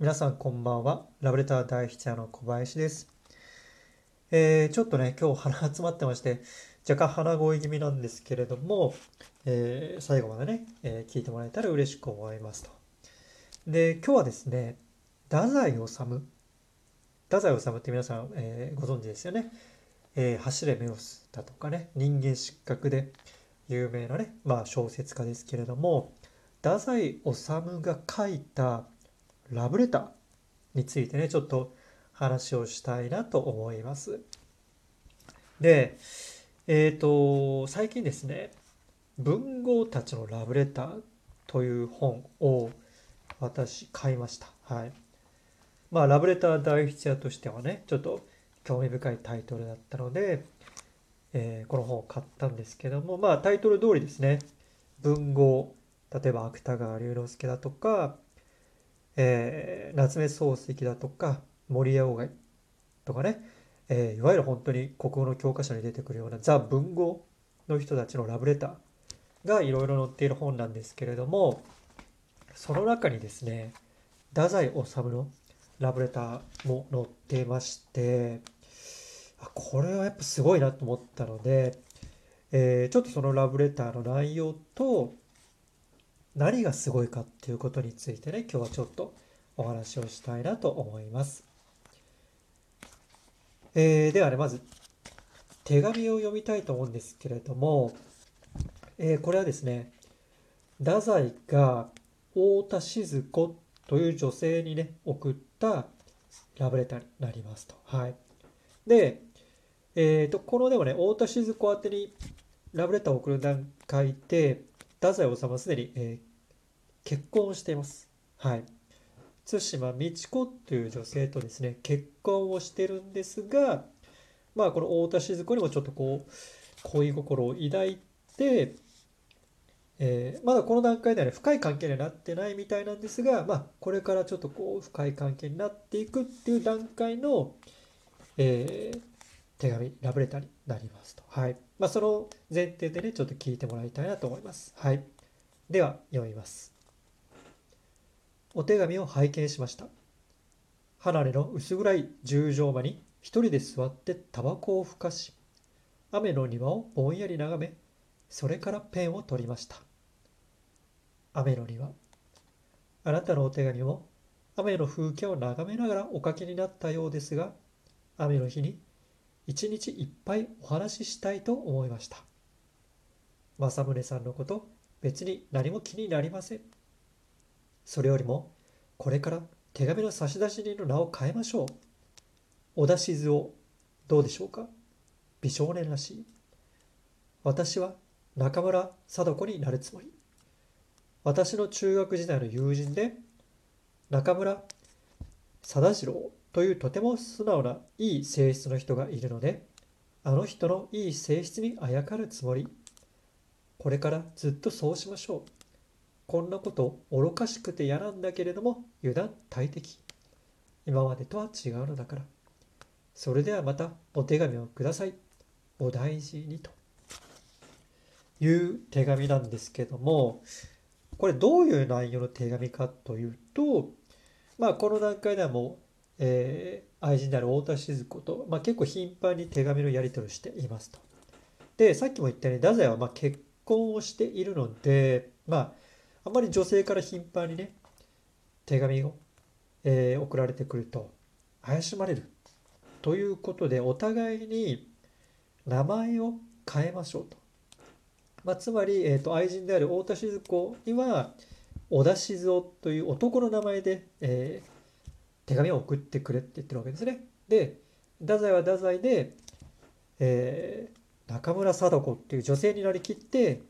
皆さんこんばんは。ラブレター大筆屋の小林です。えー、ちょっとね、今日鼻集まってまして、若干鼻声気味なんですけれども、えー、最後までね、えー、聞いてもらえたら嬉しく思いますと。で、今日はですね、太宰治。太宰治って皆さん、えー、ご存知ですよね。えー、走れメオスだとかね、人間失格で有名なね、まあ小説家ですけれども、太宰治が書いたラブレターについてね、ちょっと話をしたいなと思います。で、えっ、ー、と、最近ですね、文豪たちのラブレターという本を私買いました。はい。まあ、ラブレター第一夜としてはね、ちょっと興味深いタイトルだったので、えー、この本を買ったんですけども、まあ、タイトル通りですね、文豪、例えば芥川龍之介だとか、えー、夏目漱石だとか森屋外とかね、えー、いわゆる本当に国語の教科書に出てくるようなザ・文豪の人たちのラブレターがいろいろ載っている本なんですけれどもその中にですね太宰治のラブレターも載ってましてこれはやっぱすごいなと思ったので、えー、ちょっとそのラブレターの内容と何がすごいかっていうことについてね今日はちょっとお話をしたいなと思います。えー、ではねまず手紙を読みたいと思うんですけれども、えー、これはですね太宰が太田静子という女性にね送ったラブレターになりますと。はい、で、えーと、このでもね太田静子宛てにラブレターを送る段階で太宰治はすでに、えー、結婚しています。はい。対馬美智子という女性とですね、結婚をしてるんですが、まあこの太田静子にもちょっとこう、恋心を抱いて、えー、まだこの段階ではね、深い関係にはなってないみたいなんですが、まあこれからちょっとこう、深い関係になっていくっていう段階の、えー、手紙、ラブレターになりますと。はい。まあその前提でね、ちょっと聞いてもらいたいなと思います。はい。では、読みます。お手紙を拝見しました。離れの薄暗い十畳間に一人で座ってタバコをふかし、雨の庭をぼんやり眺め、それからペンを取りました。雨の庭。あなたのお手紙も雨の風景を眺めながらお書きになったようですが、雨の日に一日いっぱいお話ししたいと思いました。正宗さんのこと、別に何も気になりません。それよりも、これから手紙の差出人の名を変えましょう。小田静雄、どうでしょうか？美少年らしい。私は中村貞子になるつもり。私の中学時代の友人で、中村貞次郎というとても素直ないい性質の人がいるので、あの人のいい性質にあやかるつもり。これからずっとそうしましょう。こんなこと愚かしくて嫌なんだけれども油断大敵。今までとは違うのだから。それではまたお手紙をください。お大事にと。いう手紙なんですけどもこれどういう内容の手紙かというとまあこの段階ではもう、えー、愛人である太田静子と、まあ、結構頻繁に手紙のやり取りをしていますと。でさっきも言ったように太宰はま結婚をしているのでまああまり女性から頻繁にね手紙を、えー、送られてくると怪しまれるということでお互いに名前を変えましょうと。まあ、つまり、えーと、愛人である太田静子には小田静雄という男の名前で、えー、手紙を送ってくれって言ってるわけですね。で太宰は太宰で、えー、中村貞子っていう女性になりきって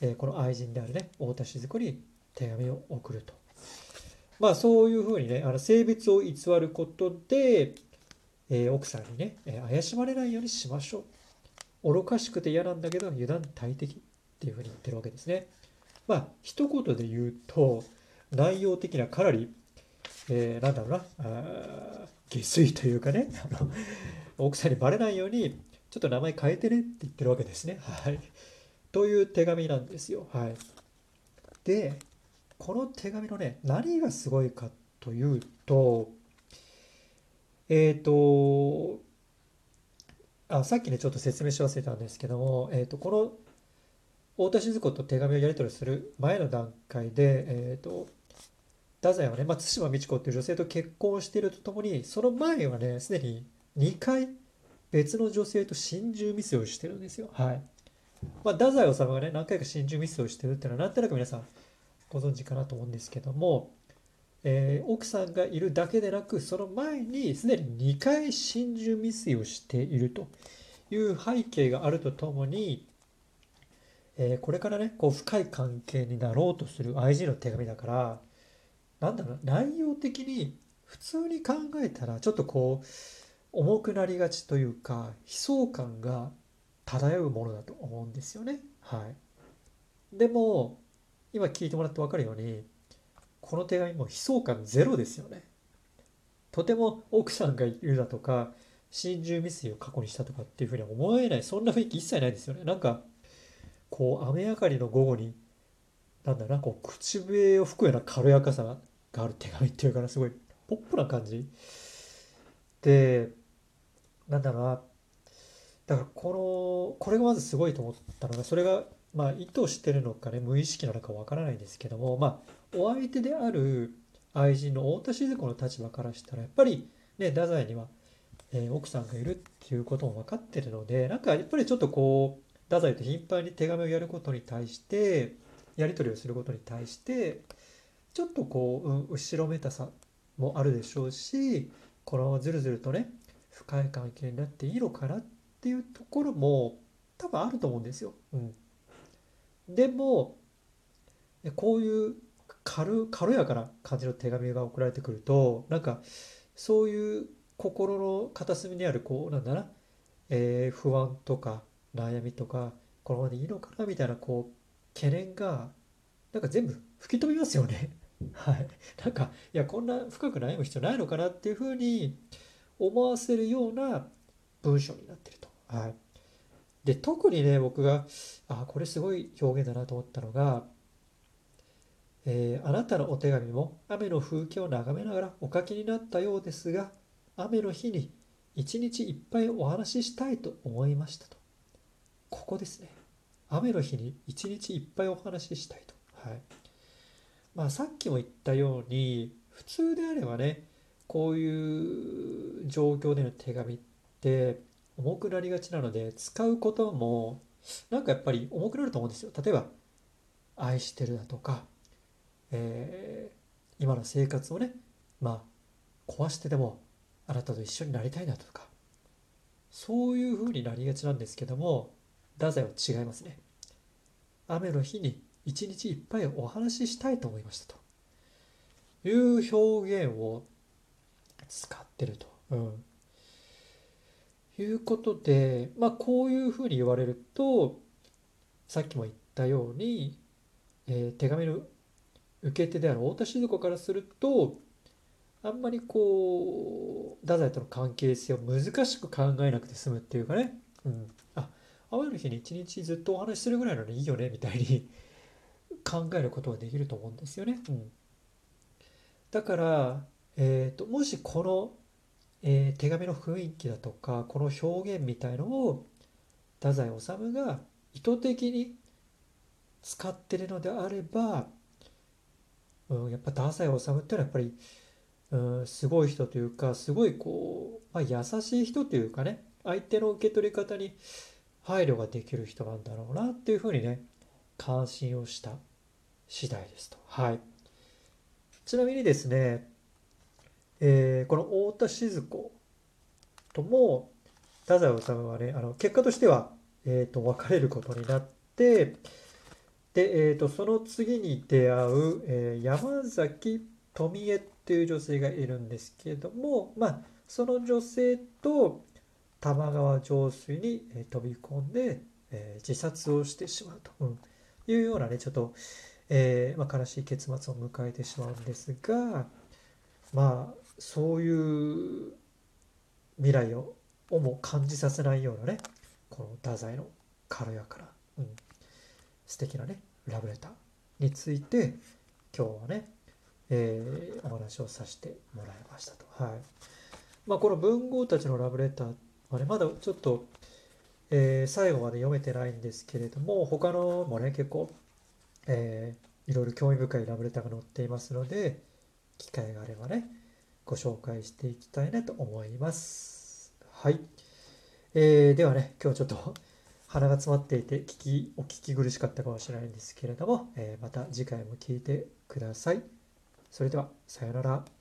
えこの愛人であるね太田静子に手紙を送ると。まあそういうふうにねあの性別を偽ることで、えー、奥さんにね、え怪しまれないようにしましょう。愚かしくて嫌なんだけど油断大敵っていうふうに言ってるわけですね。まあ一言で言うと内容的にはかなり、えー、なんだろうなあ下水というかね奥さんにバレないようにちょっと名前変えてねって言ってるわけですね。はい。という手紙なんですよ。はい。で、この手紙のね、何がすごいかというとえっ、とあさっきねちょっと説明し忘れたんですけども、えー、とこの太田静子と手紙をやり取りする前の段階で、えー、と太宰はね、まあ、対馬美智子っていう女性と結婚しているとともにその前はねすでに2回別の女性と心中未遂をしてるんですよ。はいまあ、太宰治がね何回か心中未遂をしてるっていうのはなんとなく皆さんご存知かなと思うんですけども、えー、奥さんがいるだけでなくその前にすでに2回心中未遂をしているという背景があるとともに、えー、これからねこう深い関係になろうとする IG の手紙だからなんだろう内容的に普通に考えたらちょっとこう重くなりがちというか悲壮感が漂うものだと思うんですよね。はい、でも今聞いてもらって分かるようにこの手紙も悲壮感ゼロですよね。とても奥さんがいるだとか心中未遂を過去にしたとかっていうふうには思えないそんな雰囲気一切ないですよね。なんかこう雨上がりの午後になんだろうなこう口笛を吹くような軽やかさがある手紙っていうかなすごいポップな感じでなんだろうなだからこのこれがまずすごいと思ったのがそれがまあ意図してるのかね無意識なのかわからないですけどもまあお相手である愛人の太田静子の立場からしたらやっぱりね太宰には、えー、奥さんがいるっていうことも分かってるのでなんかやっぱりちょっとこう太宰と頻繁に手紙をやることに対してやり取りをすることに対してちょっとこう、うん、後ろめたさもあるでしょうしこのままずるずるとね深い関係になっていいのかなってっていうところも多分あると思うんですよ。うん、でもこういう軽軽やかな感じの手紙が送られてくるとなんかそういう心の片隅にあるこうなんだな、えー、不安とか悩みとかこのままでいいのかなみたいなこう懸念がなんか全部吹き飛びますよね。はい、なんかいやこんな深く悩む必要ないのかなっていうふうに思わせるような文章になってる。はい、で特にね僕があこれすごい表現だなと思ったのが、えー、あなたのお手紙も雨の風景を眺めながらお書きになったようですが雨の日に一日いっぱいお話ししたいと思いましたと。ここですね。雨の日に一日いっぱいお話ししたいと。はい。まあさっきも言ったように普通であればねこういう状況での手紙って重くなりがちなので使うこともなんかやっぱり重くなると思うんですよ。例えば「愛してる」だとか、えー、今の生活をねまあ壊してでもあなたと一緒になりたいなとかそういうふうになりがちなんですけども太宰は違いますね。雨の日に一日いっぱいお話ししたいと思いましたという表現を使ってると。うん。いうことで、まあこういうふうに言われると、さっきも言ったように、えー、手紙の受け手である太田静子からすると、あんまりこう、太宰との関係性を難しく考えなくて済むっていうかね、うん。あ、雨の日に一日ずっとお話しするぐらいならいいよね、みたいに 考えることができると思うんですよね。うん。だから、えーと、もしこの、えー、手紙の雰囲気だとかこの表現みたいのを太宰治が意図的に使ってるのであれば、うん、やっぱ太宰治っていうのはやっぱり、うん、すごい人というかすごいこう、まあ、優しい人というかね相手の受け取り方に配慮ができる人なんだろうなっていうふうにね関心をした次第ですと。はい。ちなみにですね、えー、この太田静子とも太宰治はねあの結果としては、えーと、別れることになってで、えーと、その次に出会う、えー、山崎富江っていう女性がいるんですけれどもまあその女性と玉川上水に、え、飛び込んで、えー、自殺をしてしまうと、うん、いうようなねちょっと、えーまあ、悲しい結末を迎えてしまうんですがまあそういう未来をも感じさせないようなねこの太宰の軽やかな、うん、素敵なねラブレターについて今日はね、えーお話をさせてもらいましたと。はいまあ、この文豪たちのラブレターはね、まだちょっと、えー最後まで読めてないんですけれども、他のもね、結構、えーいろいろ興味深いラブレターが載っていますので、機会があればね、ご紹介していきたいなと思います。はい。えーではね、今日ちょっと 鼻が詰まっていて聞き、お聞き苦しかったかもしれないんですけれども、えーまた次回も聞いてください。それでは、さようなら。